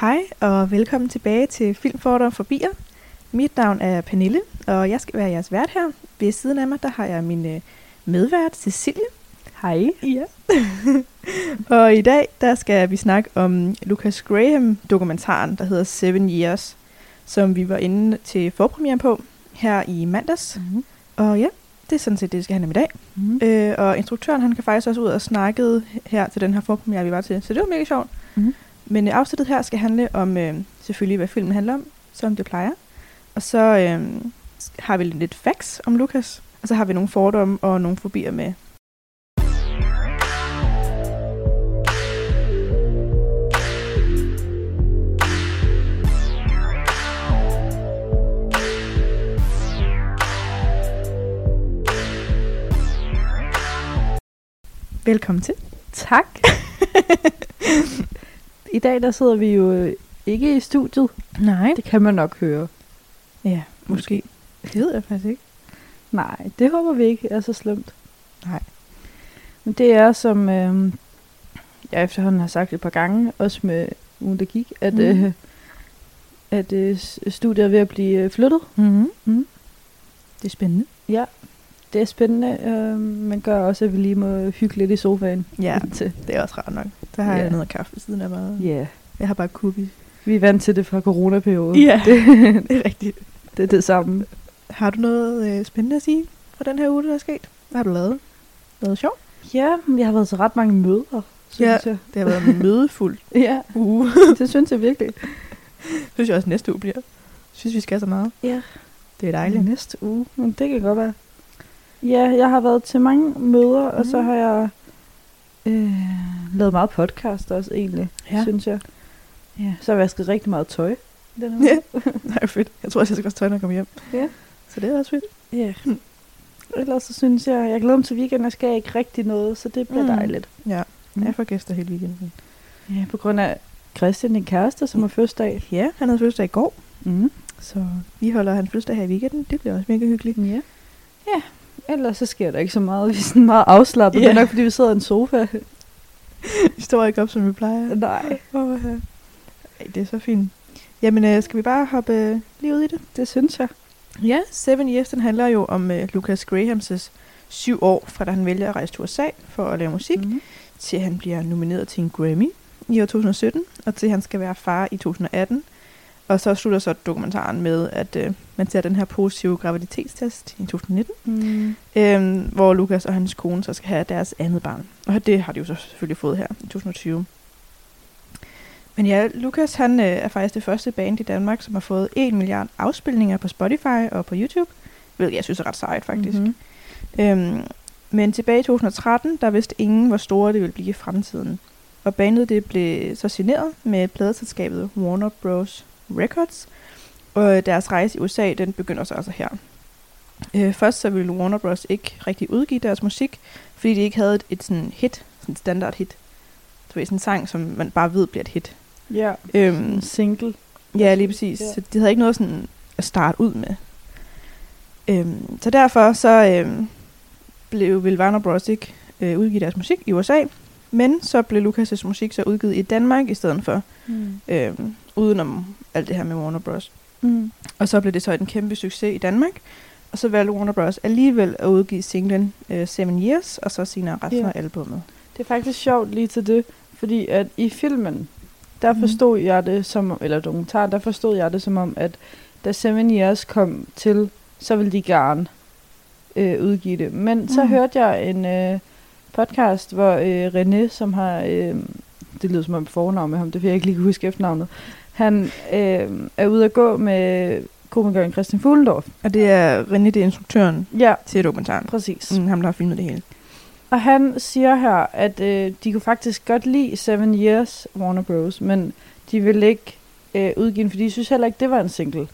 Hej og velkommen tilbage til Filmforder og Forbier. Mit navn er Pernille, og jeg skal være jeres vært her. Ved siden af mig, der har jeg min øh, medvært Cecilie. Hej. Ja. og i dag, der skal vi snakke om Lucas Graham-dokumentaren, der hedder Seven Years, som vi var inde til forpremiere på her i mandags. Mm-hmm. Og ja, det er sådan set det, det skal handle om i dag. Mm-hmm. Øh, og instruktøren, han kan faktisk også ud og snakkede her til den her forpremiere, vi var til, så det var mega sjovt. Mhm. Men øh, afsnittet her skal handle om øh, selvfølgelig, hvad filmen handler om, som det plejer. Og så øh, har vi lidt facts om Lucas, og så har vi nogle fordomme og nogle fobier med. Velkommen til. Tak. I dag der sidder vi jo øh, ikke i studiet. Nej. Det kan man nok høre. Ja, måske. Det ved jeg faktisk ikke. Nej, det håber vi ikke er så slemt. Nej. Men det er, som øh, jeg efterhånden har sagt et par gange, også med ugen, der gik, at, mm. øh, at øh, studiet er ved at blive øh, flyttet. Mm-hmm. Mm. Det er spændende. Ja, det er spændende, øh, men gør også, at vi lige må hygge lidt i sofaen. Ja, Til. det er også rart nok. Så har Ja. jeg noget kaffe ved siden af mig. Ja, yeah. Jeg har bare cookies. vi er vant til det fra coronaperioden. Ja. Det, Det er rigtigt. det er det samme. Har du noget øh, spændende at sige fra den her uge, der er sket? Hvad har du lavet? Noget sjovt? Ja, jeg har været til ret mange møder, synes Ja. jeg. Det har været en mødefuld Ja, uge. det synes jeg virkelig. synes jeg også næste uge bliver. Synes vi skal så meget. Ja, Det er dejligt. næste uge. Men det kan godt være. Ja, jeg har været til mange møder, og så Mhm. har jeg øh, lavet meget podcast også egentlig, Ja. synes jeg. Ja, så har jeg vasket rigtig meget tøj. Den Ja. Nej, fedt. Jeg tror også, jeg skal også tøj, når jeg kommer hjem. Ja. Så det er også fedt. Ja. Ellers så synes jeg, jeg glæder mig til weekenden, jeg skal ikke rigtig noget, så det bliver Mm. mm. dejligt. Ja, Mm. jeg får gæster hele weekenden. Ja, på grund af Christian, din kæreste, som har fødselsdag. Ja, han havde fødselsdag i går, Mm. så vi holder hans fødselsdag her i weekenden. Det bliver også mega hyggeligt. Ja. Ja, ellers så sker der ikke så meget. Vi er sådan meget afslappet. Ja. Det er nok, fordi vi sidder i en sofa. Vi står ikke op, som vi plejer. Nej. Åh, ja. Ej, det er så fint. Jamen, øh, skal vi bare hoppe øh, lige ud i det? Det synes jeg. Ja, Seven Years, den handler jo om øh, Lucas Grahams syv år, fra da han vælger at rejse til USA for at lave musik, mm. Mm. til han bliver nomineret til en Grammy i år 2017, og til han skal være far i 2018. Og så slutter så dokumentaren med, at øh, man ser den her positive graviditetstest i 2019, Mm. øh, hvor Lucas og hans kone så skal have deres andet barn. Og det har de jo så selvfølgelig fået her i 2020. Men ja, Lucas han øh, er faktisk det første band i Danmark, som har fået 1 milliard afspilninger på Spotify og på YouTube, hvilket jeg synes er ret sejt faktisk. Mhm. Øhm, men tilbage i 2013, der vidste ingen, hvor store det ville blive i fremtiden. Og bandet det blev så signeret med pladeselskabet Warner Bros. Records, og deres rejse i USA, den begynder så altså her. Øh, først så ville Warner Bros. ikke rigtig udgive deres musik, fordi de ikke havde et, et sådan hit, sådan standard hit. Du ved, sådan en sang, som man bare ved bliver et hit. Ja. Øhm, En single. Ja, lige præcis. Ja. Så de havde ikke noget sådan at starte ud med. Øhm, så derfor så øhm, blev vil Warner Bros. ikke øh, udgive deres musik i USA, men så blev Lucas' musik så udgivet i Danmark i stedet for, Mm. øhm, udenom alt det her med Warner Bros. Mm. Og så blev det så en kæmpe succes i Danmark, og så valgte Warner Bros. alligevel at udgive singlen øh, Seven Years, og så senere resten Ja. af albummet. Det er faktisk sjovt lige til det, fordi at i filmen, der Mhm. forstod jeg det som, eller dokumentar, der forstod jeg det som om, at da Seven Years kom til, så ville de gerne øh, udgive det. Men så Mhm. hørte jeg en øh, podcast, hvor øh, René, som har, øh, det lyder som om fornavn med ham, det vil jeg ikke lige kunne huske efternavnet, han øh, er ude at gå med komikeren Christian Fuglendorf. Og det er René, det er instruktøren Ja, til dokumentaren. præcis. Mm, ham, der har filmet det hele. Og han siger her, at øh, de kunne faktisk godt lide Seven Years Warner Bros., men de ville ikke øh, udgive den, fordi de synes heller ikke, det var en single.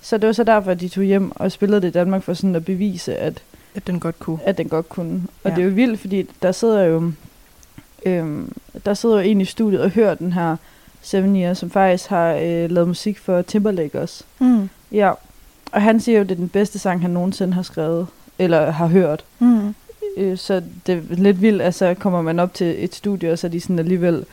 Så det var så derfor, at de tog hjem og spillede det i Danmark for sådan at bevise, at, At den godt kunne. at den godt kunne. Og Ja. det er jo vildt, fordi der sidder jo øhm, der sidder jo en i studiet og hører den her Seven Years, som faktisk har øh, lavet musik for Timberlake også. Mm. Ja, og han siger jo, at det er den bedste sang, han nogensinde har skrevet, eller har hørt. Mm. Øh, så det er lidt vildt, at så kommer man op til et studie, og så er de sådan alligevel,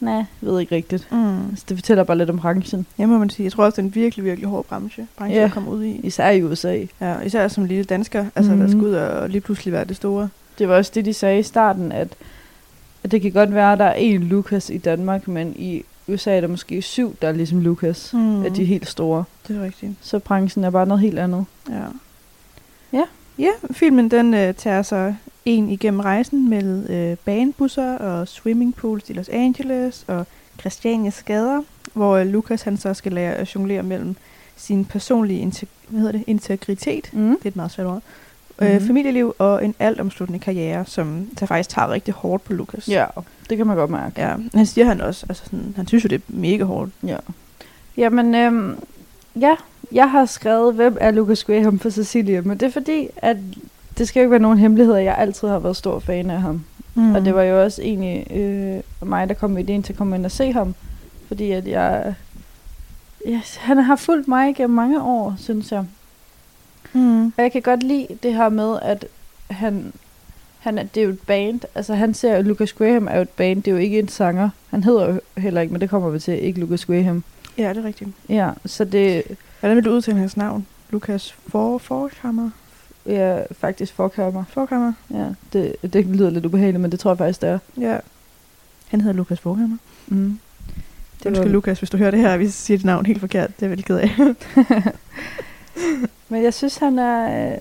nej, ved ikke rigtigt. Mm. Så det fortæller bare lidt om branchen, Ja, må man sige. Jeg tror også, det er en virkelig, virkelig hård branche, branche Ja. at komme ud i. især i USA. Ja, især som lille dansker, altså mm. der Mhm. skal ud og lige pludselig være det store. Det var også det, de sagde i starten, at, at det kan godt være, at der er en Lucas i Danmark, men i USA er der måske syv, der er ligesom Lucas, mm. Mm. af de helt store. Det er rigtigt. Så branchen er bare noget helt andet. Ja. Ja. Ja, filmen den øh, tager sig en igennem rejsen med øh, banebusser og swimmingpools i Los Angeles og Christianias gader, hvor øh, Lucas han så skal lære at jonglere mellem sin personlige integ- hvad hedder det? integritet, Mm. det er et meget svært ord, øh, Mhm. familieliv og en altomsluttende karriere, som der faktisk tager rigtig hårdt på Lucas. Ja, det kan man godt mærke. ja. Han siger han også, altså sådan, han synes jo, det er mega hårdt. Ja. Jamen, øhm, ja, jeg har skrevet, hvem er Lucas Graham for Cecilia, men det er fordi, at det skal jo ikke være nogen hemmelighed, at jeg altid har været stor fan af ham. Mm. Og det var jo også egentlig øh, mig, der kom med ideen til at komme ind og se ham, fordi at jeg, ja, han har fulgt mig igennem mange år, synes jeg. Mm. Og jeg kan godt lide det her med, at han, han er, det er jo et band. Altså han ser, at Lucas Graham er jo et band, det er jo ikke en sanger. Han hedder jo heller ikke, men det kommer vi til, ikke Lucas Graham. Ja, det er rigtigt. Ja, så det Hvordan vil du udtale hans navn? Lukas For Forkammer? er faktisk forkammer. Forkammer? Ja, det, det lyder lidt ubehageligt, men det tror jeg faktisk, det er. Ja. Han hedder Lukas Forkammer. Mm. Det Undskyld, Lukas, hvis du hører det her, vi siger dit navn helt forkert. Det er jeg ked af. Men jeg synes, han er...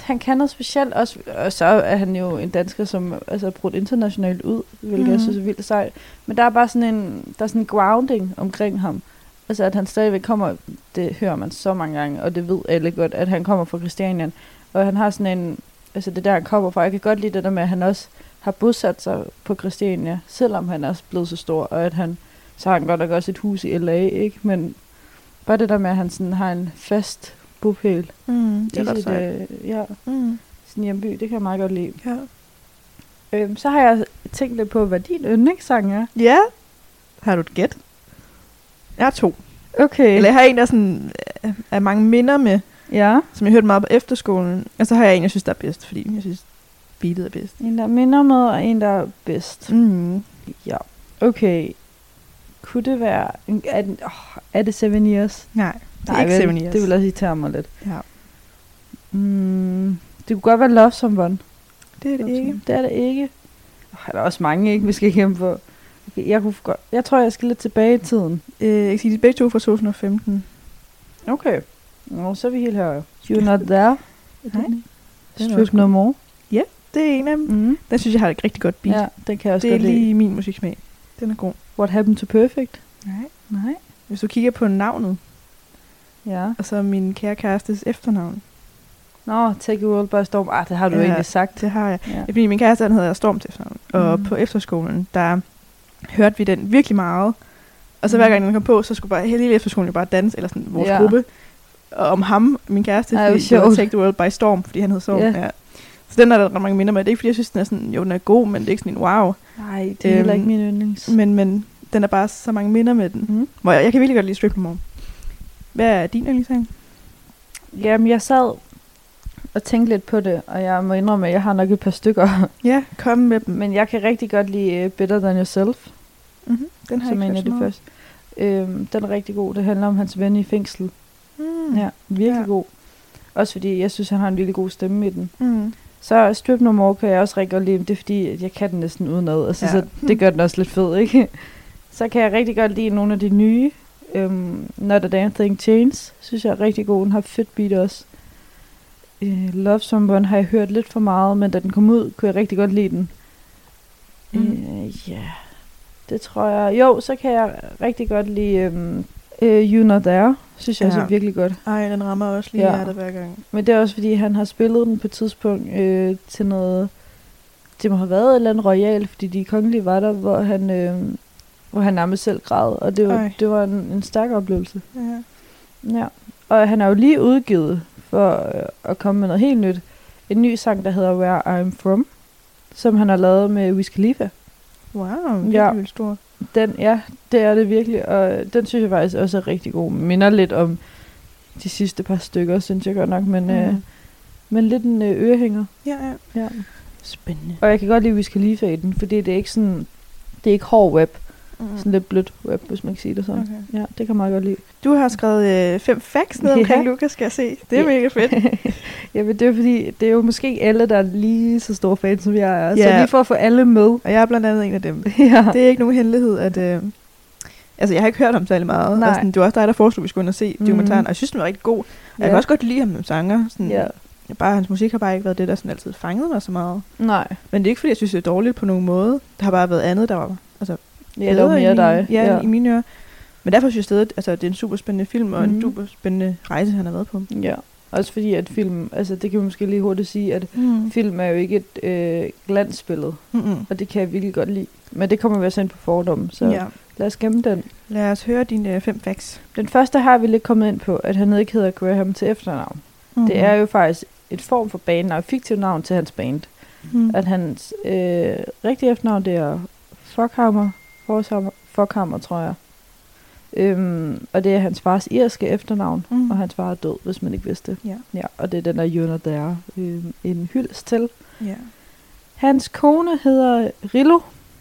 Han kan noget specielt også, og så er han jo en dansker, som altså, er brudt internationalt ud, hvilket mm. jeg Mhm. synes er vildt sejt. Men der er bare sådan en, der er sådan en grounding omkring ham. Altså at han stadigvæk kommer, det hører man så mange gange, og det ved alle godt, at han kommer fra Christianien. Og han har sådan en, altså det er der han kommer fra. Jeg kan godt lide det der med, at han også har bosat sig på Christiania, selvom han er blevet så stor, og at han, så har han godt nok også et hus i LA, ikke? Men bare det der med, at han sådan har en fast bopæl Mm, det er i ret sit, øh, ja, Mm, sin hjemby, det kan jeg meget godt lide. ja. Øhm, så har jeg tænkt lidt på, hvad din yndlingssang er. ja. Har du et gæt? Jeg har to. Okay. Eller jeg har en, der sådan, øh, er mange minder med, Ja. som jeg hørte meget på efterskolen. Og så har jeg en, jeg synes, der er bedst, fordi jeg synes, beatet er bedst. En, der minder med, og en, der er bedst. Mm. Ja. Okay. Kunne det være... Er, oh, er det Seven Years? Nej, Nej, ikke vel. Det vil også irritere mig lidt. Ja. Mm, det kunne godt være Love Someone. Det er det ikke. Det er det ikke. Oh, der er også mange, ikke, vi skal kæmpe på. Okay, jeg, kunne godt, jeg tror, jeg skal lidt tilbage i tiden. Øh, jeg kan sige, de er begge to fra 2015. Okay. Nå, så er vi helt her. You're not there. Nej. Er Strip no more. Det er en af dem. Mm. Den synes jeg har et rigtig godt beat. Ja, den kan jeg også det er godt lide. lige min musiksmag. Den er god. What happened to perfect? Nej. Nej. Hvis du kigger på navnet, Ja. og så min kære kærestes efternavn, Nå, Take the World by Storm. Ah, det har du Ja. egentlig sagt. det har jeg. Ja. Fordi min kæreste han hedder Storm til efternavn. Og Mhm. på efterskolen, der hørte vi den virkelig meget. Og så hver Mhm. gang den kom på, så skulle bare hele efterskolen jo bare danse, eller sådan vores Ja. gruppe. Og om ham, min kæreste, Ej, fordi det var. Take the World by Storm, fordi han hed Storm. Ja. Ja. Så den er der ret mange minder med. Det er ikke, fordi jeg synes, den er sådan, jo, den er god, men det er ikke sådan en wow. Nej, det er heller ikke Øhm, min yndlings. Men, men den er bare så mange minder med den. Mm. Hvor jeg, jeg kan virkelig godt lide Strip More. Hvad er din yndlingssang? Jamen, jeg sad og tænkte lidt på det, og jeg må indrømme, at jeg har nok et par stykker. Ja, kom med dem. Men jeg kan rigtig godt lide uh, Better Than Yourself, Mm-hmm. Den har som jeg en af de første. Øhm, den er rigtig god. Det handler om hans ven i fængsel. Mm. Ja, virkelig Ja. god. Også fordi jeg synes, han har en virkelig god stemme i den. Mm. Så Strip No More kan jeg også rigtig godt lide. Det er fordi, at jeg kan den næsten udenad. Altså, Ja. så det gør den også lidt fed, ikke? Så kan jeg rigtig godt lide nogle af de nye. Um, Not a Damn Thing Change, synes jeg er rigtig god. Den har fedt beat også. Uh, Love Someone har jeg hørt lidt for meget, men da den kom ud, kunne jeg rigtig godt lide den. Ja, Mm. uh, yeah. det tror jeg. Jo, så kan jeg rigtig godt lide um, uh, You Not There. Synes jeg Ja. også er virkelig godt. Ej, den rammer også lige ja. hjertet hver gang. Men det er også fordi, han har spillet den på et tidspunkt øh, til noget det må have været et eller andet royal, fordi de kongelige var der, hvor han, øh, hvor han nærmest selv græd, og det var, Ej. det var en, en stærk oplevelse. Ja. Ja, og han er jo lige udgivet for øh, at komme med noget helt nyt. En ny sang, der hedder Where I'm From, som han har lavet med Wiz Khalifa. Wow, det Ja. er stort. Den, ja, det er det virkelig, og den synes jeg faktisk også er rigtig god. Minder lidt om de sidste par stykker, synes jeg godt nok, men, mm. øh, Mm. men lidt en øh, ørehænger. Ja, ja. Ja. Spændende. Og jeg kan godt lide Wiz Khalifa i den, fordi det er ikke sådan, det er ikke hård web, Mm. sådan lidt blødt web, hvis man kan sige det sådan. Okay. Ja, det kan meget godt lide. Du har skrevet øh, fem facts ned omkring Ja. Lukas, skal jeg se. Det er Ja. mega fedt. ja, men det er fordi, det er jo måske alle, der er lige så store fans, som jeg er. Så Ja. lige for at få alle med. Og jeg er blandt andet en af dem. ja. Det er ikke nogen hemmelighed, at... Øh, altså, jeg har ikke hørt ham særlig meget. Nej. Og sådan, det var også dig, der foreslog, at vi skulle ind og se Mhm. dokumentaren. Og jeg synes, den var rigtig god. Og Jeg kan også godt lide ham som sanger. Sådan, Ja. Bare hans musik har bare ikke været det, der sådan altid fangede mig så meget. Nej. Men det er ikke, fordi jeg synes, det er dårligt på nogen måde. Der har bare været andet, der var altså, Ja, det var i mere min- dig. Ja, i mine ører. Men derfor synes jeg stadig, at altså, det er en super spændende film, og Mhm. en super spændende rejse, han har været på. ja. Også fordi, at film, altså det kan vi måske lige hurtigt sige, at Mm. film er jo ikke et øh, glansbillede, Mm-mm. og det kan jeg virkelig godt lide. Men det kommer vi også ind på fordomme, så Ja. lad os gemme den. Lad os høre dine øh, fem facts. Den første har vi lidt kommet ind på, at han ikke hedder Graham til efternavn. Mm. Det er jo faktisk et form for bandnavn, et fiktivt navn til hans band. mm. At hans øh, rigtige efternavn, det er Fockhammer, Fockhammer, tror jeg. Øhm, og det er hans fars irske efternavn, Mm. og hans far er død, hvis man ikke vidste det. Ja. Ja, og det er den der Jønner der øh, en hyldest til. Ja. Hans kone hedder Rillo,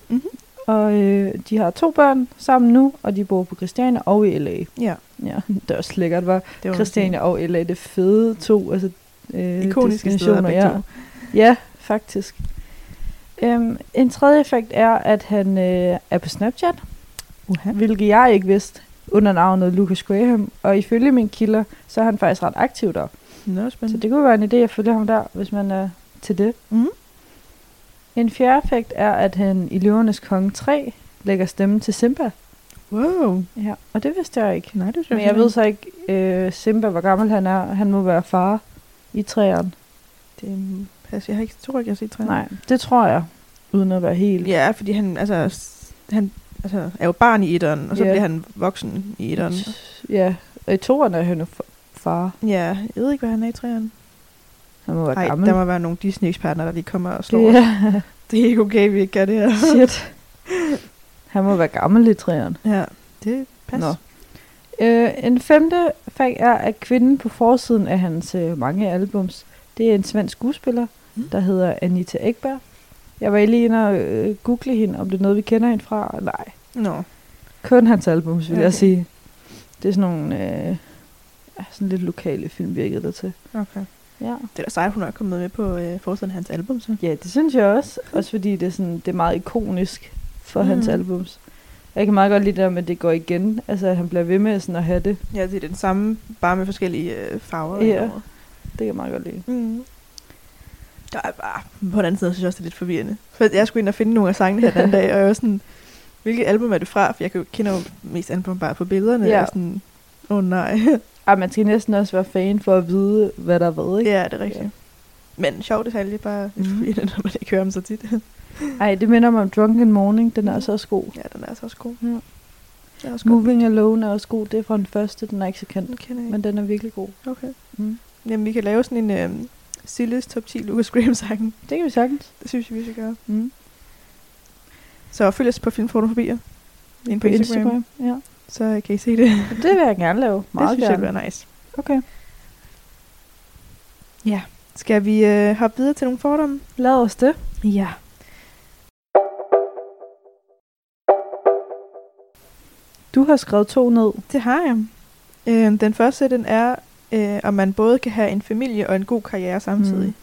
Mhm. og øh, de har to børn sammen nu, og de bor på Christiania og i L.A. Ja, Ja, det er også lækkert, var det var Christiania og LA, det er fede to altså, øh, Ikoniske steder begge ja. ja, faktisk. Um, en tredje effekt er, at han øh, er på Snapchat, Uh-huh. hvilket jeg ikke vidste, under navnet Lucas Graham. Og ifølge mine kilder, så er han faktisk ret aktiv der. Nå, Så spændende. det kunne være en idé at følge ham der, hvis man er til det. Mhm. En fjerde effekt er, at han i Løvernes Konge 3 lægger stemme til Simba. Wow. Ja, og det vidste jeg ikke. Nej, det Men jeg ved så ikke, øh, Simba, hvor gammel han er. Han må være far i træerne. Det er, pas, jeg har ikke, tror ikke, jeg har set træerne. Nej, det tror jeg, uden at være helt... Ja, fordi han, altså, han altså, er jo barn i etteren, og så Ja. bliver han voksen i etteren. Ja, og i toerne er han jo fa- far. Ja, jeg ved ikke, hvad han er i træerne. Han må være Nej, gammel. der må være nogle Disney-eksperter, der lige kommer og slår os. ja, Det er ikke okay, vi ikke gør det her. shit. Han må være gammel i træerne. ja, det passer. Øh, en femte fag er, at kvinden på forsiden af hans øh, mange albums, det er en svensk skuespiller, Mm. der hedder Anita Ekberg. Jeg var lige inde og øh, google hende, om det er noget, vi kender hende fra. Nej, Nå, kun hans albums, vil okay. jeg sige. Det er sådan nogle øh, ja, sådan lidt lokale film, virkede det til. okay. Ja. Det er da sejt, hun er kommet med på øh, forsiden af hans album, så. ja, det synes jeg også. Også fordi det er, sådan, det er meget ikonisk for mm. hans albums. Jeg kan meget godt lide det der med, at det går igen. Altså, at han bliver ved med sådan at have det. Ja, det er den samme, bare med forskellige øh, farver. Ja. Det kan jeg meget godt lide. Mm. Der er bare, på den anden side, synes jeg også, det er lidt forvirrende. For jeg skulle ind og finde nogle af sangene her den anden dag, og jeg var sådan, hvilket album er det fra? For jeg kender jo mest album bare på billederne. Ja. Og sådan, åh oh, nej. Ej, man skal næsten også være fan for at vide, hvad der er hvad, ikke? ja, det er rigtigt. Men sjov detalje, bare lidt Mhm. forvirrende, når man ikke hører dem så tit. Ej, det minder mig om Drunken Morning. Den er altså også god. ja, den er altså også god. Ja. Er også god. Moving Alone er også god. Det er fra den første. Den er ikke så kendt. Den kender jeg. Men den er virkelig god. Okay. Mm. Jamen, vi kan lave sådan en øhm, Silles top 10 Lucas Graham-sangen. Det kan vi sagtens. Det synes jeg, vi skal gøre. Mm. Så følg os på Filmfotofobier. Inde på, På Instagram, Instagram. Ja. Så kan I se det. Det vil jeg gerne lave. Meget det synes gerne. jeg bliver nice. Okay. Ja. Skal vi øh, hoppe videre til nogle fordomme? Lad os det. Ja. Du har skrevet to ned. Det har jeg. Øh, den første, den er, øh, om man både kan have en familie og en god karriere samtidig. Mm.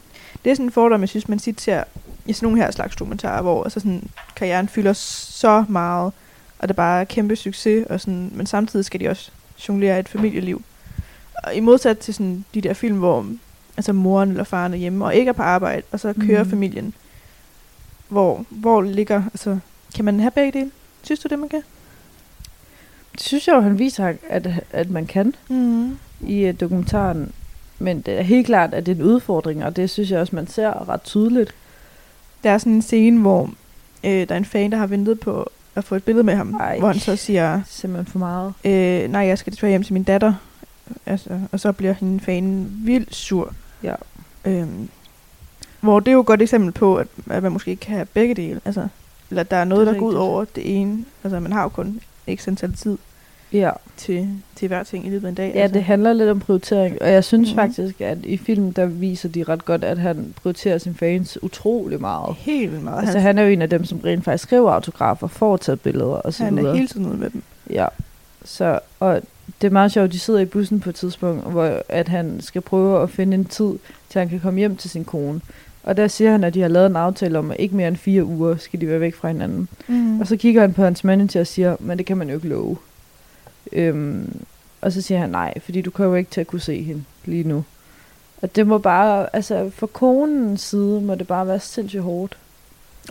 Det er sådan en fordom, jeg synes, man tit ser i sådan nogle her slags dokumentarer, hvor altså sådan, karrieren fylder så meget, og det bare er kæmpe succes, og sådan, men samtidig skal de også jonglere et familieliv. Og i modsat til sådan de der film, hvor altså moren eller faren er hjemme og ikke er på arbejde, og så kører Mhm. familien. Hvor, hvor ligger, altså, kan man have begge dele? Synes du det, man kan? Det synes jeg jo, han viser, at, at man kan Mm. I uh, dokumentaren. Men det er helt klart, at det er en udfordring, og det synes jeg også, man ser ret tydeligt. Der er sådan en scene, hvor øh, der er en fan, der har ventet på at få et billede med ham, Ej. hvor han så siger, Simpelthen for meget. øh, nej, jeg skal desværre hjem til min datter. Altså, og så bliver hende fanen vildt sur. Ja. Øhm, hvor det er jo et godt eksempel på, at, at man måske ikke kan have begge dele. Altså, eller der er noget, er der går ud over det ene. Altså, man har jo kun x antal tid Ja. til, til hver ting i løbet af en dag. Ja, altså. det handler lidt om prioritering, og jeg synes mm. faktisk, at i filmen, der viser de ret godt, at han prioriterer sine fans utrolig meget. helt vildt meget. Altså, han er jo en af dem, som rent faktisk skriver autografer, får taget billeder og så han er hele tiden ude med dem. Ja, så, og det er meget sjovt, de sidder i bussen på et tidspunkt, hvor at han skal prøve at finde en tid, til han kan komme hjem til sin kone. Og der siger han, at de har lavet en aftale om, at ikke mere end fire uger skal de være væk fra hinanden. Mm. Og så kigger han på hans manager og siger, men det kan man jo ikke love. Øhm, og så siger han, nej, fordi du kommer jo ikke til at kunne se hende lige nu. Og det må bare, altså for konens side, må det bare være sindssygt hårdt.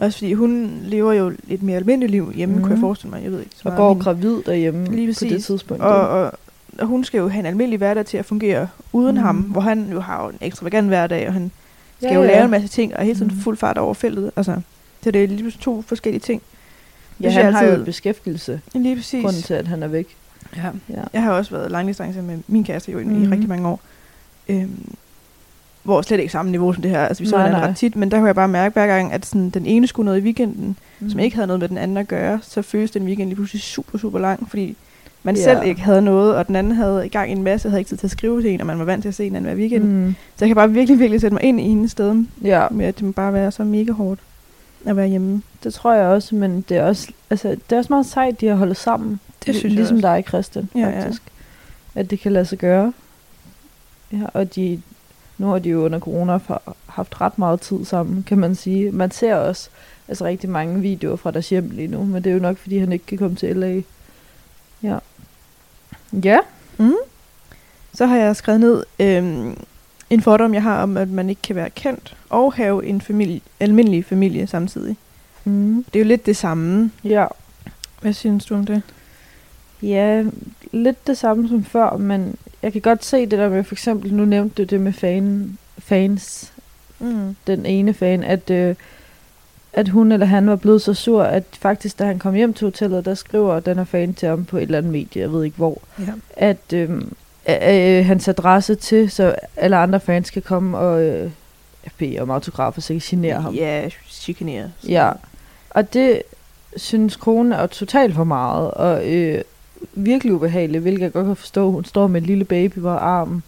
Også fordi hun lever jo et mere almindeligt liv hjemme, mm. kunne jeg Mhm. forestille mig. Jeg ved ikke. så Og går hende. gravid derhjemme Lige på det tidspunkt. og, og, og hun skal jo have en almindelig hverdag til at fungere uden Mhm. ham, hvor han jo har jo en ekstravagant hverdag, og han skal Ja, jo ja. lave en masse ting, og hele tiden Mhm. fuld fart over feltet. Altså, så det er lige to forskellige ting. ja, han jeg har jo et beskæftigelse, Lige præcis. grunden til, at han er væk. Ja. Ja. Jeg har også været langdistance med min kæreste jo i, mm. i Mhm. rigtig mange år. Øhm, hvor slet ikke samme niveau som det her. Altså, vi så Nej, hinanden ret tit, men der kunne jeg bare mærke hver gang, at sådan, den ene skulle noget i weekenden, mm. som ikke havde noget med den anden at gøre, så føles den weekend lige pludselig super, super lang, fordi man Ja. selv ikke havde noget, og den anden havde i gang i en masse, havde ikke tid til at skrive til en, og man var vant til at se hinanden hver weekend. Mm. Mm. Så jeg kan bare virkelig, virkelig sætte mig ind i hendes sted, Ja, med at det må bare være så mega hårdt at være hjemme. det tror jeg også, men det er også, altså, det er også meget sejt, de har holdt sammen. Det synes jeg ligesom også. dig, Christian, Ja, ja. faktisk. At det kan lade sig gøre. Ja, og de, nu har de jo under corona haft ret meget tid sammen, kan man sige. Man ser også altså, rigtig mange videoer fra deres hjem lige nu, men det er jo nok, fordi han ikke kan komme til LA. Ja. Ja. Mm. Så har jeg skrevet ned øhm, en fordom, jeg har om, at man ikke kan være kendt og have en familie, almindelig familie samtidig. Mm. Det er jo lidt det samme. Ja. Hvad synes du om det? Ja, lidt det samme som før, men jeg kan godt se det der med, for eksempel, nu nævnte du det med fan, fans, Mm. den ene fan, at, øh, at hun eller han var blevet så sur, at faktisk da han kom hjem til hotellet, der skriver den her fan til ham på et eller andet medie, jeg ved ikke hvor, Ja. at øh, øh, hans adresse til, så alle andre fans kan komme og øh, bede om autografer, så de generer ham. Ja, chikanere. Ja, og det synes konen er totalt for meget, og øh, virkelig ubehageligt, hvilket jeg godt kan forstå. Hun står med en lille baby på armen.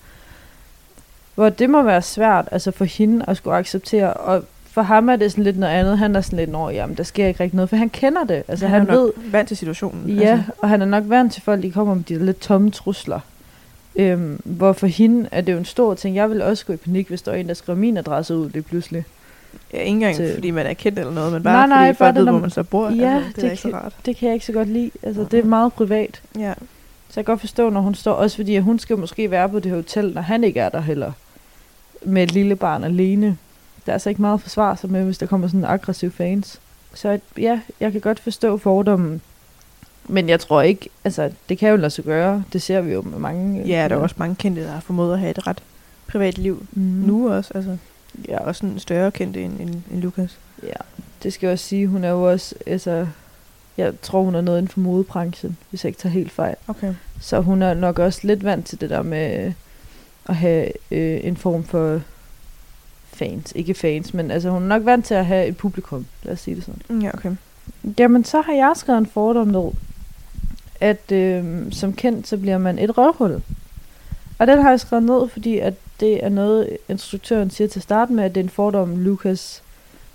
Hvor det må være svært altså for hende at skulle acceptere, og for ham er det sådan lidt noget andet. Han er sådan lidt, nå jamen, der sker ikke rigtig noget, for han kender det. Altså han, han, er ved, vant til situationen. Ja, Altså. og han er nok vant til folk, de kommer med de lidt tomme trusler. Øhm, hvor for hende er det jo en stor ting. Jeg vil også gå i panik, hvis der er en, der skriver min adresse ud lige pludselig. Ja, ikke engang til- fordi man er kendt eller noget, men bare Nej, nej, fordi bare folk det, ved, hvor man- så bor. Ja, altså, det, det er ikke så kan- rart. Det kan jeg ikke så godt lide. Altså, det er meget privat. Ja. Så jeg kan godt forstå, når hun står, også fordi at hun skal måske være på det hotel, når han ikke er der heller. Med et lille barn alene. Der er altså ikke meget at forsvare sig med, hvis der kommer sådan en aggressiv fans. Så ja, jeg kan godt forstå fordommen. Men jeg tror ikke, altså det kan jo lade sig gøre. Det ser vi jo med mange. ja, der er også mange kendte, der har formået at have et ret privat liv mm. nu også. Altså, er også en større kendte end, end, end Lukas. Ja, det skal jeg også sige. Hun er jo også, altså, jeg tror hun er noget inden for modebranchen, hvis jeg ikke tager helt fejl. Okay. Så hun er nok også lidt vant til det der med øh, at have øh, en form for fans. Ikke fans, men altså hun er nok vant til at have et publikum. Lad os sige det sådan. Ja, okay. Jamen, så har jeg skrevet en fordom ned, at øh, som kendt, så bliver man et røvhul. Og den har jeg skrevet ned, fordi at det er noget, instruktøren siger til at starte med, at det er en fordom, Lucas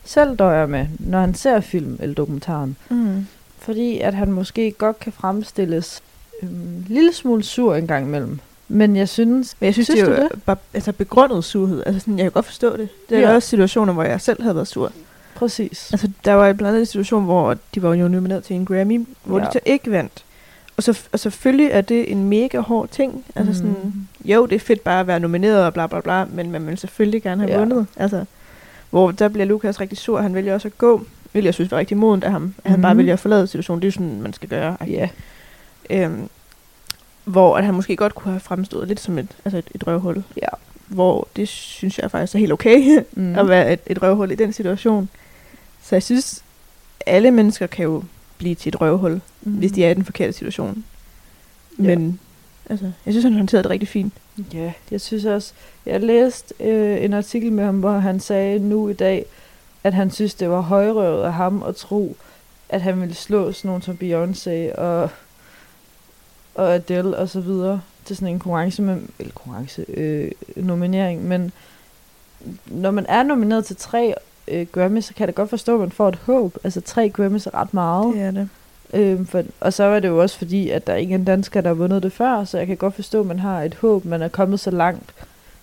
selv døjer med, når han ser film eller dokumentaren. Mm. Fordi at han måske godt kan fremstilles øh, en lille smule sur en gang imellem. Men jeg synes... Men jeg synes, Synes det er jo bare altså begrundet surhed. Altså sådan, jeg kan godt forstå det. Det er ja. også situationer, hvor jeg selv havde været sur. Præcis. Altså, der var blandt andet en situation, hvor de var jo nomineret til en Grammy, hvor Ja. de så ikke vandt. Og, så, og selvfølgelig er det en mega hård ting. Altså Mm. sådan, jo, det er fedt bare at være nomineret og bla bla bla, men man vil selvfølgelig gerne have Ja. vundet. Altså, hvor der bliver Lukas rigtig sur, han vælger også at gå, hvilket jeg synes var rigtig modent af ham. At han bare Mhm. vælger at forlade situationen, det er jo sådan, man skal gøre. Ja. Øhm, hvor at han måske godt kunne have fremstået lidt som et, altså et, et røvhul. Ja. Hvor det synes jeg faktisk er helt okay, Mm. mm. at være et, et røvhul i den situation. Så jeg synes, alle mennesker kan jo blive til et røvhul, mm. Hvis de er i den forkerte situation. Ja. Men altså, jeg synes, han håndterede det rigtig fint. Ja, jeg synes også, jeg læste øh, en artikel med ham, hvor han sagde nu i dag, at han synes, det var højrøvet af ham at tro, at han ville slå sådan nogen som Beyoncé og, og Adele og så videre til sådan en konkurrence, med, eller konkurrence, øh, nominering. Men når man er nomineret til tre øh, Grammys, så kan jeg da godt forstå, at man får et håb. Altså tre Grammys er ret meget. Det er det. Øhm, for, og så er det jo også fordi, at der er ikke en dansker, der har vundet det før, så jeg kan godt forstå, at man har et håb, man er kommet så langt.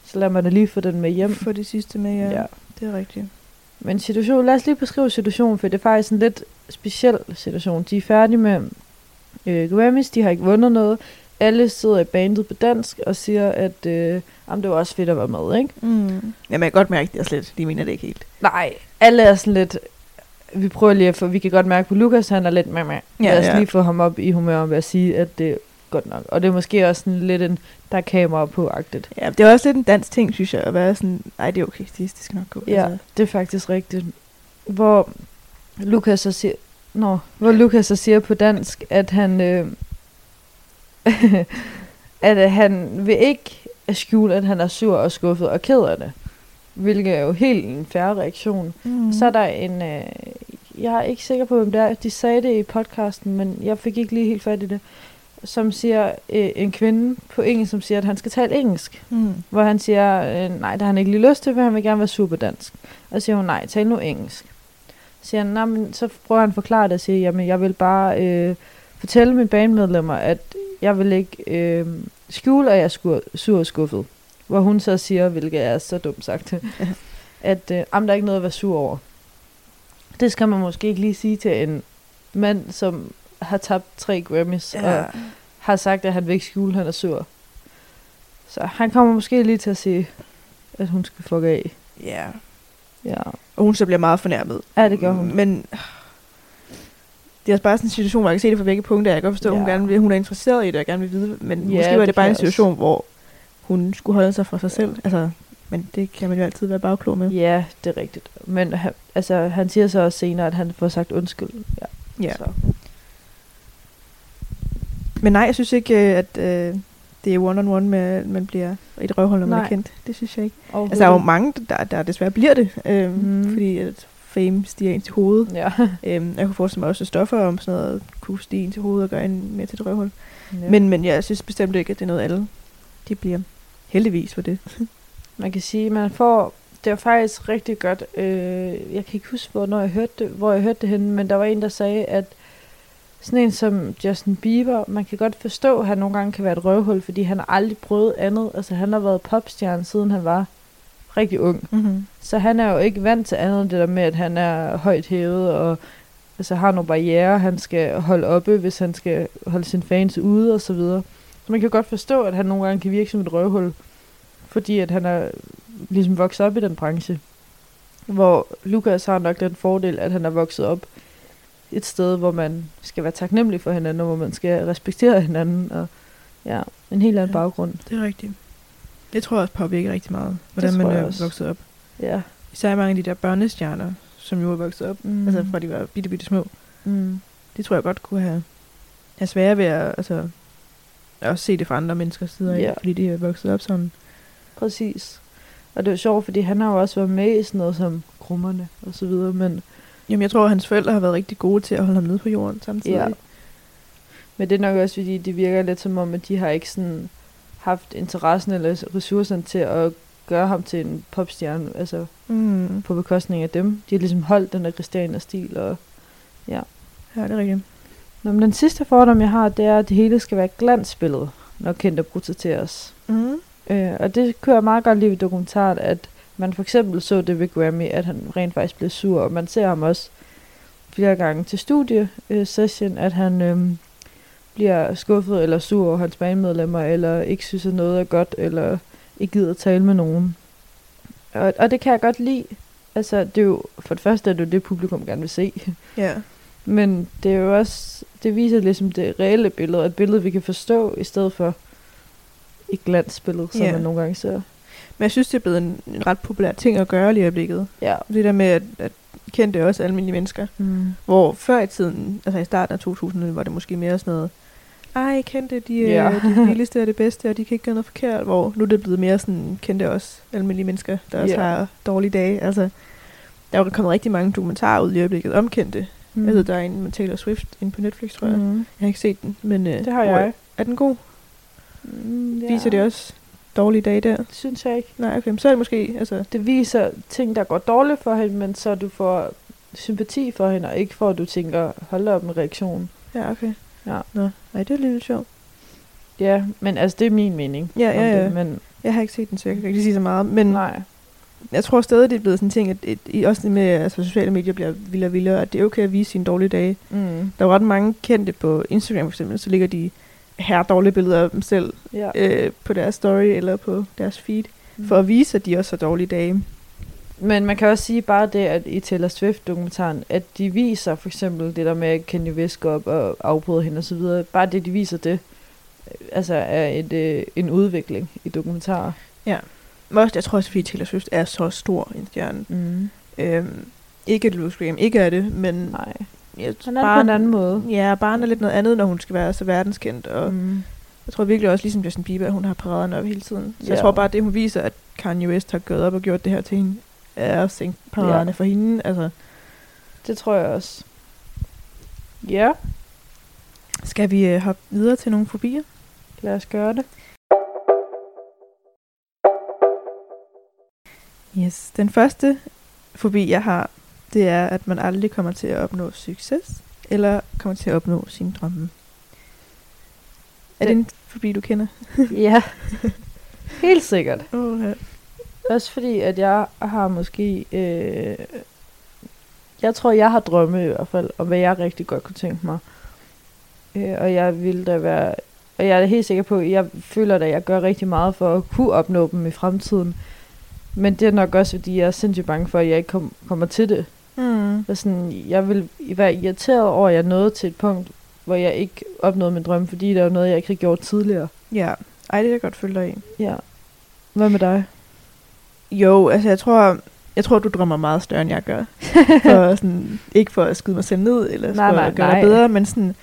Så lad mig da lige få den med hjem. For det sidste med, ja. ja. Det er rigtigt. Men situation, lad os lige beskrive situationen, for det er faktisk en lidt speciel situation. De er færdige med øh, Grammys, de har ikke vundet noget. Alle sidder i bandet på dansk og siger, at øh, jamen, det var også fedt at være med, ikke? Mm. Jamen, jeg kan godt mærke, at jeg slet, de mener det ikke helt. Nej, alle er sådan lidt... Vi prøver lige at få... Vi kan godt mærke på Lukas, han er lidt med med. Ja, Lad os ja. lige få ham op i humør ved at sige, at det er godt nok. Og det er måske også sådan lidt en, der er kamera på-agtigt. Ja, det er også lidt en dansk ting, synes jeg, at være sådan, nej, det er okay, det, det skal nok gå. Ja, Altså, det er faktisk rigtigt. Hvor Lukas så siger... Nå, hvor Lukas så siger på dansk, at han... Øh, at øh, han vil ikke skjule, at han er sur og skuffet og ked af det. Hvilket er jo helt en færre reaktion. mm. Så er der en... Øh, jeg er ikke sikker på, hvem det er. De sagde det i podcasten, men jeg fik ikke lige helt fat i det. Som siger øh, en kvinde på engelsk, som siger, at han skal tale engelsk. Mm. Hvor han siger, øh, nej, det har han ikke lige lyst til, for han vil gerne være super dansk. Og så siger hun, nej, tal nu engelsk. Så siger han, "Nå, men så prøver han at forklare det og siger, jamen jeg vil bare øh, fortælle mine bandmedlemmer, at jeg vil ikke øh, skjule, at jeg er skur- sur og skuffet. Hvor hun så siger, hvilket er så dumt sagt, at øh, jamen, der er ikke noget at være sur over. Det skal man måske ikke lige sige til en mand, som har tabt tre Grammys, ja. Og har sagt, at han vil ikke skjule, at han er sur. Så han kommer måske lige til at sige, at hun skal fuck af. ja. Ja, Og hun så bliver meget fornærmet. ja det gør hun. Men det er også bare sådan en situation, hvor jeg kan se det fra begge punkter. Jeg kan godt forstå, at hun, Ja. gerne vil, hun er interesseret i det og gerne vil vide. Men Ja, måske var det det bare en situation, hvor hun skulle holde sig for sig selv. Altså, men det kan man jo altid være bagklog med. Ja, det er rigtigt. Men han, altså, han siger så også senere, at han får sagt undskyld. Ja, Ja. Så. Men nej, jeg synes ikke, øh, at øh, det er one-on-one, med, man bliver et røvhul, når man Nej. er kendt. Det synes jeg ikke. Altså, der er jo mange, der, der desværre bliver det. Øh, mm. Fordi at fame stiger ind til hovedet. Ja. Øhm, jeg kunne forestille mig også, at stoffer om sådan noget kunne stige ind til hovedet og gøre en mere til et røvhul. ja. Men, men jeg synes bestemt ikke, at det er noget alle. De bliver heldigvis for det. man kan sige, man får... Det var faktisk rigtig godt. Øh, jeg kan ikke huske, hvornår jeg hørte det, hvor jeg hørte det henne, men der var en, der sagde, at sådan en som Justin Bieber, man kan godt forstå, at han nogle gange kan være et røvhul, fordi han har aldrig prøvet andet. Altså, han har været popstjerne, siden han var rigtig ung. Mm-hmm. Så han er jo ikke vant til andet end det der med, at han er højt hævet og altså, har nogle barriere, han skal holde oppe, hvis han skal holde sine fans ude og så videre. Så man kan godt forstå, at han nogle gange kan virke som et røvhul, fordi at han er ligesom vokset op i den branche. Hvor Lukas har nok den fordel, at han er vokset op et sted, hvor man skal være taknemmelig for hinanden, og hvor man skal respektere hinanden, og ja, en helt anden Ja. baggrund. Det er rigtigt. Det tror jeg også påvirker rigtig meget, hvordan man er også. vokset op. Ja. Især mange af de der børnestjerner, som jo er vokset op, Mm. altså fra de var bitte, bitte små. Mm. Det tror jeg godt kunne have, have svære ved at altså, også se det fra andre menneskers sider, Ja. ja. fordi de er vokset op sådan. Præcis. Og det er jo sjovt, fordi han har jo også været med i sådan noget som krummerne og så videre, men, Jamen, jeg tror, at hans forældre har været rigtig gode til at holde ham nede på jorden samtidig. ja. men det er nok også, fordi det virker lidt som om, at de har ikke sådan haft interessen eller ressourcerne til at gøre ham til en popstjerne, altså Mm. på bekostning af dem. De har ligesom holdt den der Christianer-stil, og Ja, det er rigtigt. Nå, men den sidste fordom, jeg har, det er, at det hele skal være glansbillede, når kendte os. Mm. Øh, og det kører meget godt lige ved dokumentaren, at man for eksempel så det ved Grammy, at han rent faktisk blev sur, og man ser ham også flere gange til studie-session, at han øhm, bliver skuffet eller sur over hans bandmedlemmer, eller ikke synes, at noget er godt, eller ikke gider tale med nogen. Og, og det kan jeg godt lide. Altså, det er jo, for det første er det jo det, publikum gerne vil se. Ja. Men det er jo også, det viser ligesom det reelle billede, et billede, vi kan forstå, i stedet for et glansbillede, som Ja. man nogle gange ser. Men jeg synes, det er blevet en, en ret populær ting at gøre lige i øjeblikket. Ja. Det der med, at, at kendte også almindelige mennesker. Mm. Hvor før i tiden, altså i starten af 2000, var det måske mere sådan noget, ej, kendte, de er Ja. ja. det vildeste og det bedste, og de kan ikke gøre noget forkert. Hvor nu er det blevet mere sådan, kendte også almindelige mennesker, der også Ja. har dårlige dage. Altså, der er jo kommet rigtig mange dokumentarer ud i øjeblikket om kendte. Mm. Jeg ved, der er en med Taylor Swift inde på Netflix, tror jeg. Mm. Jeg har ikke set den, men... Øh, Det har jeg. Er den god? Mm, Ja. Viser det også dårlige dage der? Det synes jeg ikke. Nej, okay, men så er det måske... Altså, Det viser ting, der går dårligt for hende, men så du får sympati for hende, og ikke for, at du tænker, hold op en reaktion. ja, okay. Ja. Nå, nej, det er lidt sjovt. Ja, men altså, det er min mening. Ja, om ja, ja. Det, men Jeg har ikke set den, så jeg kan ikke sige så meget. Men nej. jeg tror stadig, det er blevet sådan en ting, at et, i- også det med, altså, sociale medier bliver vildere og vildere, at det er okay at vise sine dårlige dage. Mm. Der er jo ret mange kendte på Instagram for eksempel, så ligger de her dårlige billeder af dem selv Ja. øh, på deres story eller på deres feed, for at vise, at de også har dårlige dage. Men man kan også sige bare det, at i Taylor Swift-dokumentaren, at de viser for eksempel det der med, at Kanye West går op og afbryder hende osv. Bare det, de viser det, øh, altså er et, øh, en udvikling i dokumentarer. Men også, jeg tror også, fordi Taylor Swift er så stor en stjerne. Mm. Øhm, ikke at Louis Graham ikke er det, men Nej, jeg, han er på en anden måde. Ja, barn er lidt noget andet, når hun skal være så verdenskendt. Og mm. Jeg tror virkelig også, ligesom Justin Bieber, at hun har paraderne op hele tiden. Så jeg Ja. tror bare, at det hun viser, at Kanye West har gået op og gjort det her til hende, er at sænke paraderne Ja. for hende. Altså, Det tror jeg også. Ja, skal vi øh, hoppe videre til nogle fobier? lad os gøre det. Yes. Den første fobi, jeg har, det er, at man aldrig kommer til at opnå succes, eller kommer til at opnå sine drømme. Er det Det- en fobi, du kender? ja, helt sikkert. Oh, ja. Også fordi, at jeg har måske... Øh, jeg tror, jeg har drømme i hvert fald, om hvad jeg rigtig godt kunne tænke mig. Øh, og jeg vil da være... Og jeg er helt sikker på, at jeg føler, at jeg gør rigtig meget for at kunne opnå dem i fremtiden. Men det er nok også, fordi jeg er sindssygt bange for, at jeg ikke kom, kommer til det. Mm. Og sådan, jeg vil være irriteret over, at jeg nåede til et punkt, hvor jeg ikke opnåede min drøm, fordi der var noget, jeg ikke havde gjort tidligere. Ja. Ej, det er jeg godt følge dig i. Ja. Hvad med dig? Jo, altså jeg tror, jeg tror, du drømmer meget større, end jeg gør. for sådan, ikke for at skyde mig selv ned, eller Nej, for nej, at gøre nej. det bedre, men sådan,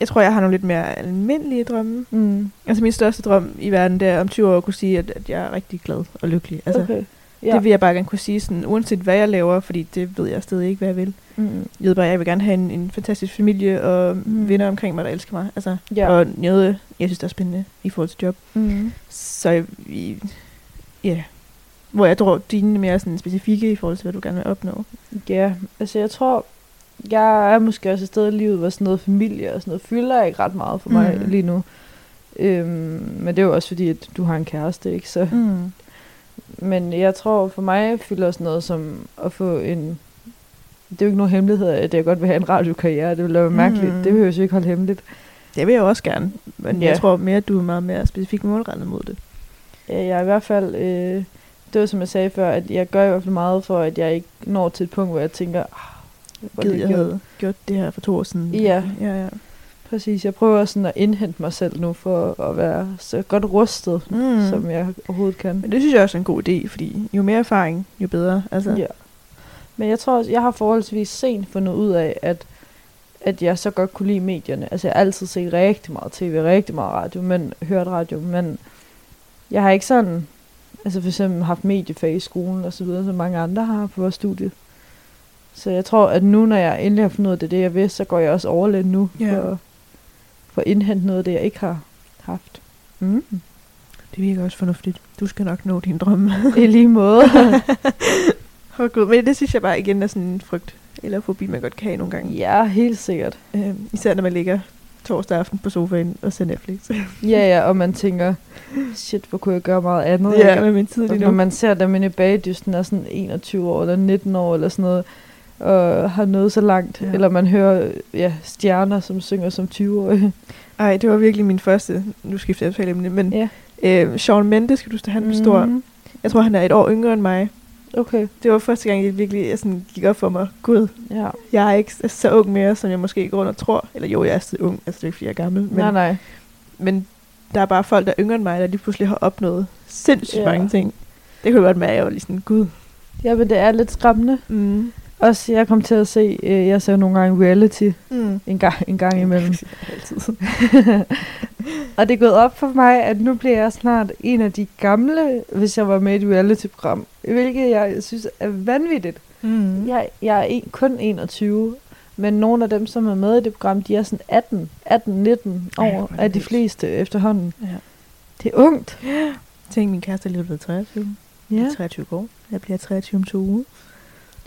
jeg tror, jeg har nogle lidt mere almindelige drømme. Mm. Altså min største drøm i verden, det er om 20 år at kunne sige, at, at jeg er rigtig glad og lykkelig. Altså, Okay. Ja. Det vil jeg bare gerne kunne sige, sådan, uanset hvad jeg laver, fordi det ved jeg stadig ikke, hvad jeg vil. Mm. Jeg ved bare, jeg vil gerne have en, en fantastisk familie og Mm. venner omkring mig, der elsker mig. Altså, Ja. Og noget, jeg synes, der er spændende i forhold til job. Mm. Så ja, hvor jeg tror, dine er mere sådan specifikke i forhold til, hvad du gerne vil opnå. Ja, altså jeg tror, jeg er måske også et sted i livet, hvor sådan noget familie og sådan noget fylder ikke ret meget for mig Mm. lige nu. Øhm, men det er jo også fordi, at du har en kæreste, ikke? Så, Mm. Men jeg tror, for mig fylder sådan noget som at få en... Det er jo ikke nogen hemmelighed, at jeg godt vil have en radiokarriere. Det ville være mærkeligt. Mm. Det behøver jo ikke holde hemmeligt. Det vil jeg også gerne. Men Ja. jeg tror mere, at du er meget mere specifikt målrettet mod det. Jeg er i hvert fald... Øh, det var som jeg sagde før, at jeg gør i hvert fald meget for, at jeg ikke når til et punkt, hvor jeg tænker, ah, hvor Gid, jeg gjort." havde gjort det her for to år siden. Ja. ja, ja. Præcis, jeg prøver sådan at indhente mig selv nu, for at være så godt rustet, Mm. som jeg overhovedet kan. Men det synes jeg også er en god idé, fordi jo mere erfaring, jo bedre. Altså, Ja. Men jeg tror også, jeg har forholdsvis sent fundet ud af, at, at jeg så godt kunne lide medierne. Altså jeg har altid set rigtig meget tv, rigtig meget radio, men hørt radio, men jeg har ikke sådan, altså for eksempel haft mediefag i skolen og så videre, som mange andre har på vores studie. Så jeg tror, at nu, når jeg endelig har fundet ud af det, det jeg vil, så går jeg også over lidt nu, Ja. for, for at indhente noget af det, jeg ikke har haft. Mm. Det virker også fornuftigt. Du skal nok nå din drømme. I lige måde. Åh gud, men det synes jeg bare igen er sådan en frygt eller fobi, man godt kan have nogle gange. ja, helt sikkert. Øh, især når man ligger torsdag aften på sofaen og ser Netflix. Ja, ja, og man tænker, shit, hvor kunne jeg gøre meget andet? ja, ikke? med min tid lige når nu. man ser dem inde i bagdysten er sådan 21 år eller 19 år eller sådan noget, og har nået så langt, Ja. eller man hører ja, stjerner, som synger som 20-årige. Ej, det var virkelig min første, nu skifter jeg emne, men Ja. øh, Sean Mendes, skal du huske, han blev stor. Mhm. Jeg tror, han er et år yngre end mig. Okay, Det var første gang, jeg virkelig jeg sådan, gik op for mig. Gud, ja. jeg er ikke så ung mere, som jeg måske går rundt og tror. Eller jo, jeg er stadig ung, altså det er ikke, fordi jeg er gammel. Men, nej, nej. men der er bare folk, der er yngre end mig, der lige pludselig har opnået sindssygt Ja. mange ting. Det kunne godt være, at jeg var lige sådan, gud. Ja, men det er lidt skræmmende. Mm. Også, jeg kom til at se, øh, jeg ser nogle gange reality Mm. en gang, en gang imellem. Altid. og det er gået op for mig, at nu bliver jeg snart en af de gamle, hvis jeg var med i et reality-program. Hvilket jeg synes er vanvittigt. Mm. Jeg, jeg er en, kun 21, men nogle af dem, som er med i det program, de er sådan 18, 18 19 Ej, år er det af de fleste efterhånden. Ja. Det er ungt. Tænk, min kæreste er lige blevet 23. Ja. Ja. 23 år. Jeg bliver 23 om to uger.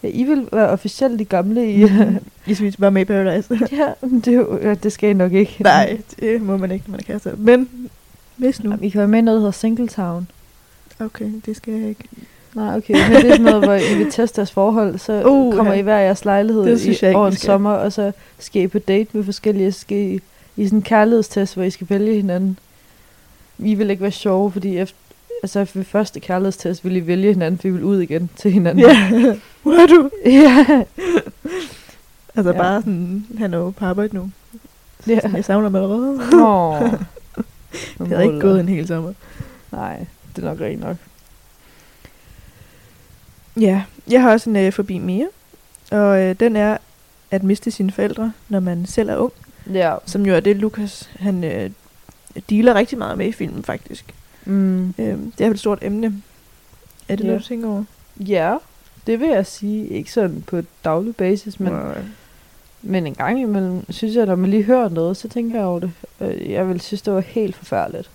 Ja I vil være officielt de gamle i... Hvis vi var med i Paradise. ja, men det, er jo, ja, det skal I nok ikke. Nej, det må man ikke, når man er kæreste. Men hvis nu. I kan være med i noget, der hedder Singletown. Okay, det skal jeg ikke. Nej, okay. Men det er sådan noget, hvor I vil teste deres forhold, så Uh, kommer ja. I hver jeres lejlighed Det synes jeg i ikke, over en sommer, og så skal I på date med forskellige, skal I, i sådan en kærlighedstest, hvor I skal vælge hinanden. I vil ikke være sjove, fordi efter, altså ved første kærlighedstest vil I vælge hinanden, for I vil ud igen til hinanden. Ja, hvor er du? ja. Altså Ja. bare sådan, han er jo på arbejde nu. ja. Sådan, jeg savner mig allerede. Åh. Det havde ikke gået en hel sommer. Nej, det er nok rigtig nok. Ja, jeg har også en øh, forbi mere. Og øh, den er at miste sine forældre, når man selv er ung. Ja. Som jo er det, Lukas han øh, dealer rigtig meget med i filmen, faktisk. Mm. Øh, det er et stort emne. Er det Ja. noget, du tænker over? Ja, det vil jeg sige. Ikke sådan på et daglig basis, men, Nej. men en gang imellem, synes jeg, når man lige hører noget, så tænker jeg over det. Øh, Jeg vil synes, det var helt forfærdeligt.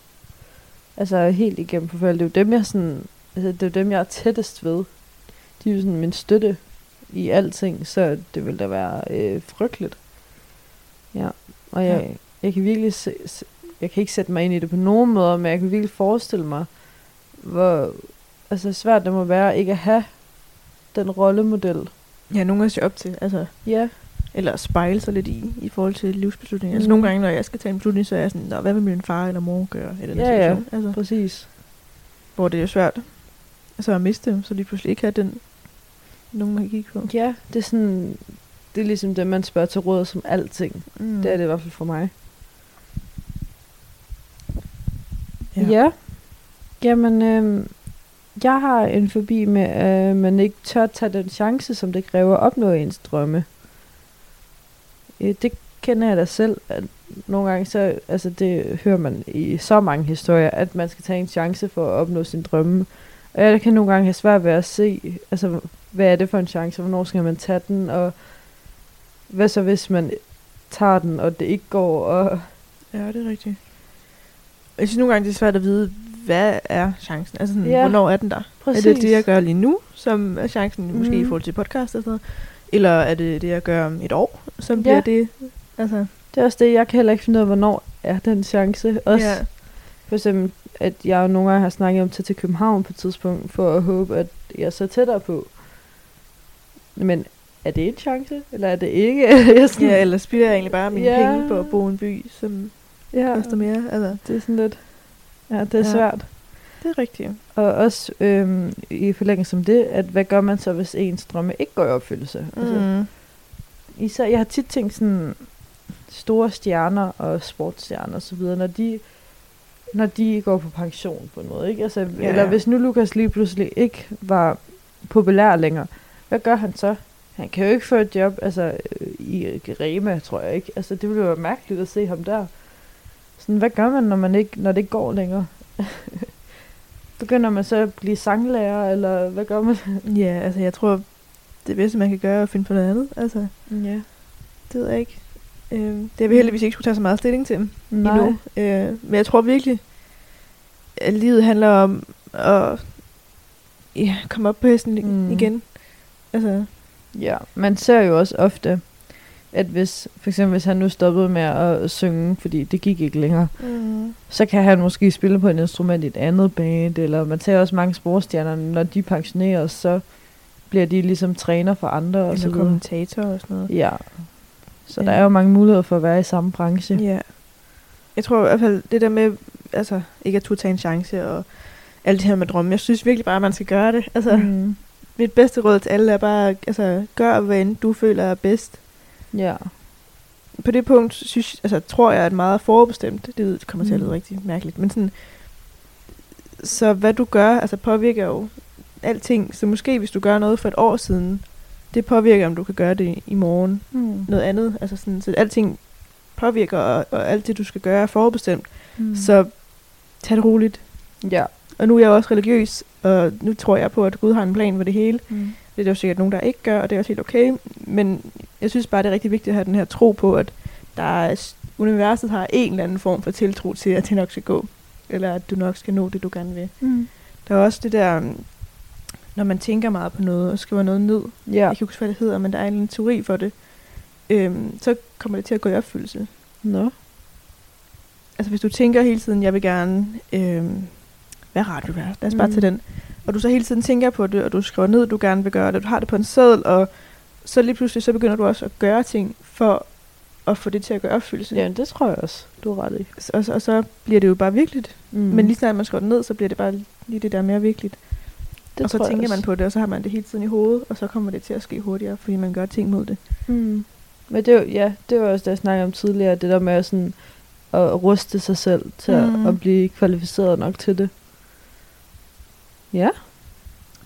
Altså helt igennem forfærdeligt. Det er jo dem, jeg sådan, altså, det er dem, jeg er tættest ved. De er jo sådan min støtte i alting, så det vil da være øh, frygteligt. Ja, og jeg, Ja. jeg kan virkelig se, se, jeg kan ikke sætte mig ind i det på nogen måde, men jeg kan virkelig forestille mig, hvor altså, svært det må være ikke at have den rollemodel. Ja, nogen at se op til. Altså, Ja, eller spejle sig lidt i, i forhold til livsbeslutninger. Mm. Altså Mm. nogle gange, når jeg skal tage en beslutning, så er jeg sådan, Nå, hvad vil min far eller mor gøre den Ja, ja. situation? Altså, præcis. hvor det er svært altså at miste dem, så de pludselig ikke har den, nogen man kan kigge på. Ja, det er sådan, det er ligesom det, man spørger til råd som alting. Mm. Det er det i hvert fald for mig. Ja. Ja. ja. Jamen, øh, jeg har en forbi med, at man ikke tør tage den chance, som det kræver at opnå ens drømme. Øh, det kender jeg da selv, at nogle gange, så, altså det hører man i så mange historier, at man skal tage en chance for at opnå sin drømme. Og jeg kan nogle gange have svært ved at se, altså hvad er det for en chance, hvornår skal man tage den, og hvad så hvis man tager den, og det ikke går, og Ja, det er rigtigt. Jeg synes nogle gange, det er svært at vide, hvad er chancen? Altså sådan, Ja. hvornår er den der? Præcis. Er det det, jeg gør lige nu, som er chancen, mm. måske i Mhm. forhold til podcast og sådan noget? Eller er det det, jeg gør om et år, som bliver Ja. det? Altså, Det er også det, jeg kan heller ikke finde ud af, hvornår er den chance. Også ja. for eksempel, at jeg jo nogle gange har snakket om at tage til København på et tidspunkt, for at håbe, at jeg er så tættere på. Men er det en chance, eller er det ikke? jeg sådan, ja, eller spilder jeg egentlig bare mine Ja. penge på at bo i en by, som ja, koster mere? Altså, det er sådan lidt... Ja, det er Ja. svært. det er rigtigt. Og også øhm, i forlængelse som det, at hvad gør man så, hvis ens drømme ikke går i opfyldelse? Altså, Mm. især, jeg har tit tænkt sådan, store stjerner og sportsstjerner og så videre, når de, når de går på pension på en måde, ikke? Altså, Ja, eller hvis nu Lukas lige pludselig ikke var populær længere, hvad gør han så? Han kan jo ikke få et job, altså øh, i Rema, tror jeg ikke. Altså, det ville jo være mærkeligt at se ham der. Sådan, hvad gør man, når, man ikke, når det ikke går længere? Begynder man så at blive sanglærer, eller hvad gør man? Ja, altså jeg tror, det bedste, man kan gøre, er at finde på noget andet. Altså, Ja. det ved jeg ikke. Øh, det har vi heldigvis ikke skulle tage så meget stilling til Nej. endnu. Øh, men jeg tror virkelig, at livet handler om at ja, komme op på hesten mm. Igen. Altså, Ja, man ser jo også ofte, at hvis, for eksempel hvis han nu stoppede med at synge, fordi det gik ikke længere, mm. så kan han måske spille på et instrument i et andet band, eller man ser også mange sportsstjerner, når de pensioneres, så bliver de ligesom træner for andre og så eller kommentator og sådan noget. Ja. Så Ja. der er jo mange muligheder for at være i samme branche. Ja. Jeg tror i hvert fald, det der med, altså, ikke at tage en chance og alt det her med drømme. Jeg synes virkelig bare, at man skal gøre det. Altså. Mm. mit bedste råd til alle er bare, altså, gør hvad end du føler er bedst. Ja. på det punkt synes, altså, tror jeg, at meget er forudbestemt. Det kommer til at lyde Mm. rigtig mærkeligt. Men sådan, så hvad du gør, altså påvirker jo alting. Så måske hvis du gør noget for et år siden, det påvirker, om du kan gøre det i morgen. Mm. Noget andet. Altså sådan, så alting påvirker, og, og alt det, du skal gøre, er forudbestemt. Mm. Så tag det roligt. Ja. Og nu er jeg også religiøs, og nu tror jeg på, at Gud har en plan for det hele. Mm. Det er der jo sikkert nogen, der ikke gør, og det er også helt okay. Men jeg synes bare, det er rigtig vigtigt at have den her tro på, at der er, universet har en eller anden form for tiltro til, at det nok skal gå. Eller at du nok skal nå det, du gerne vil. Mm. Der er også det der, um, når man tænker meget på noget og skriver noget ned. Ja. Jeg kan ikke huske, hvad det hedder, men der er en eller anden teori for det. Øhm, så kommer det til at gå i opfyldelse. Nå. Altså hvis du tænker hele tiden, jeg vil gerne øhm, være radiovært, lad os bare Mm. tage den. Og du så hele tiden tænker på det, og du skriver ned, du gerne vil gøre det, du har det på en seddel, og så lige pludselig så begynder du også at gøre ting for at få det til at gøre opfyldelse. Ja, det tror jeg også, du har ret i. Og, så, og så bliver det jo bare virkeligt. Mm. Men lige snart man skriver det ned, så bliver det bare lige det der mere virkeligt. det og så tænker man på det, og så har man det hele tiden i hovedet, og så kommer det til at ske hurtigere, fordi man gør ting mod det. Mm. Men det er jo, ja, det var også det, jeg snakkede om tidligere, det der med at, sådan, at ruste sig selv til mm. Mm. at, at blive kvalificeret nok til det. Ja.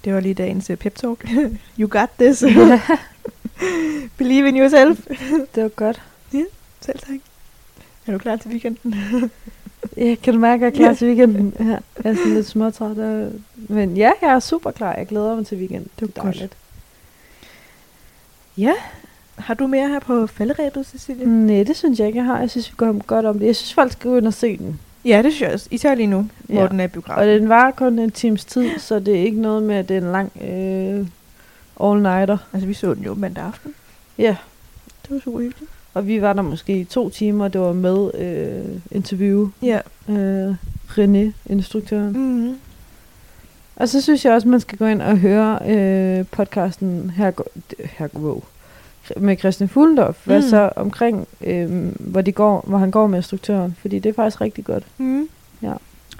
Det var lige dagens uh, pep talk. you got this. Believe in yourself. det var godt. Selv tak. Er du klar til weekenden? Ja, kan du mærke, at jeg er klar Ja. til weekenden? Ja, jeg er sådan lidt småtræt. af- Men ja, jeg er super klar. Jeg glæder mig til weekenden. Det er godt. dejligt. Ja. Har du mere her på falderæbet, Cecilie? Mm. Nej, det synes jeg ikke, jeg har. Jeg synes, vi går godt om det. Jeg synes, folk skal gå ind og se den. Ja, det synes jeg også. Især lige nu, ja. hvor Ja. den er i biografen. Og den var kun en times tid, så det er ikke noget med, at det er en lang øh, all-nighter. Altså, vi så den jo mandag aften. Ja, Det var super hyggeligt. og vi var der måske i to timer. Det var med øh, interview. Ja. Øh, René, instruktøren. Mm. Og så synes jeg også, man skal gå ind og høre øh, podcasten her, her wow, med Christian Fuglendorf. Hvad Mm. så omkring, øh, hvor, de går, hvor han går med instruktøren. Fordi det er faktisk rigtig godt. Mm. Ja.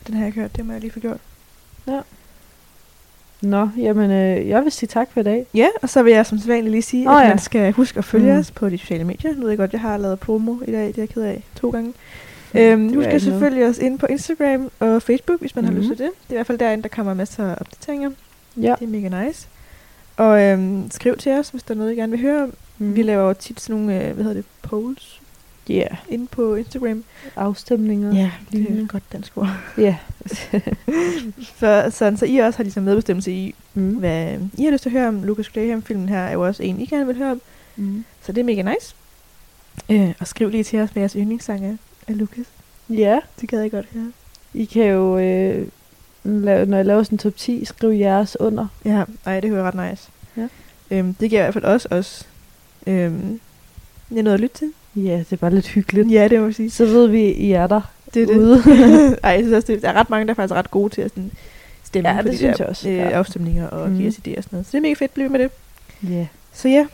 Den har jeg ikke hørt, det må jeg lige få gjort. Nå, jamen, øh, jeg vil sige tak for i dag. Ja, og så vil jeg som sædvanligt lige sige, Åh, at ja. man skal huske at følge Mm. os på de sociale medier. Nu ved jeg godt, jeg har lavet promo i dag, det er jeg ked af to gange. Øhm, gør skal ikke noget. selvfølgelig os ind på Instagram og Facebook, hvis man mm-hmm. har lyst Mhm. til det. Det er i hvert fald derinde, der kommer masser af opdateringer. Ja. Det er mega nice. Og øhm, skriv til os, hvis der er noget, I gerne vil høre om. Mm. Vi laver jo tit sådan nogle, øh, hvad hedder det, polls Ja, inde på Instagram. afstemninger. Ja, det er et godt dansk ord. Ja. Så, sådan, så I også har ligesom medbestemmelse i, Mm. hvad I har lyst til at høre om. Lucas Graham-filmen her er jo også en, I gerne vil høre om. Mm. Så det er mega nice. Øh, og skriv lige til os, hvad jeres yndlingssang er af Lucas. Ja, Det gad jeg godt høre. I kan jo, øh, lave, når jeg laver sådan en top 10, skrive jeres under. Ja, ej, det hører ret nice. Ja. Øhm, det giver i hvert fald også os øhm, noget at lytte til. Ja, det er bare lidt hyggeligt. Ja, det må jeg sige. Så ved vi, I er der. Det er det. Ude. ej, jeg synes også, det, der er ret mange, der er faktisk ret gode til at sådan, stemme Ja, på det de synes der jeg også. Øh, Ja. afstemninger og Mhm. give os idéer og sådan noget. Så det er mega fedt, bliv med det. Ja. Så ja,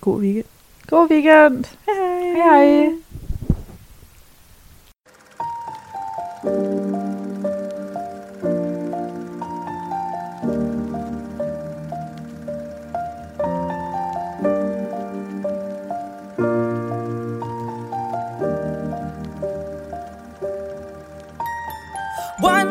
god weekend. God weekend. Hej Hej hej.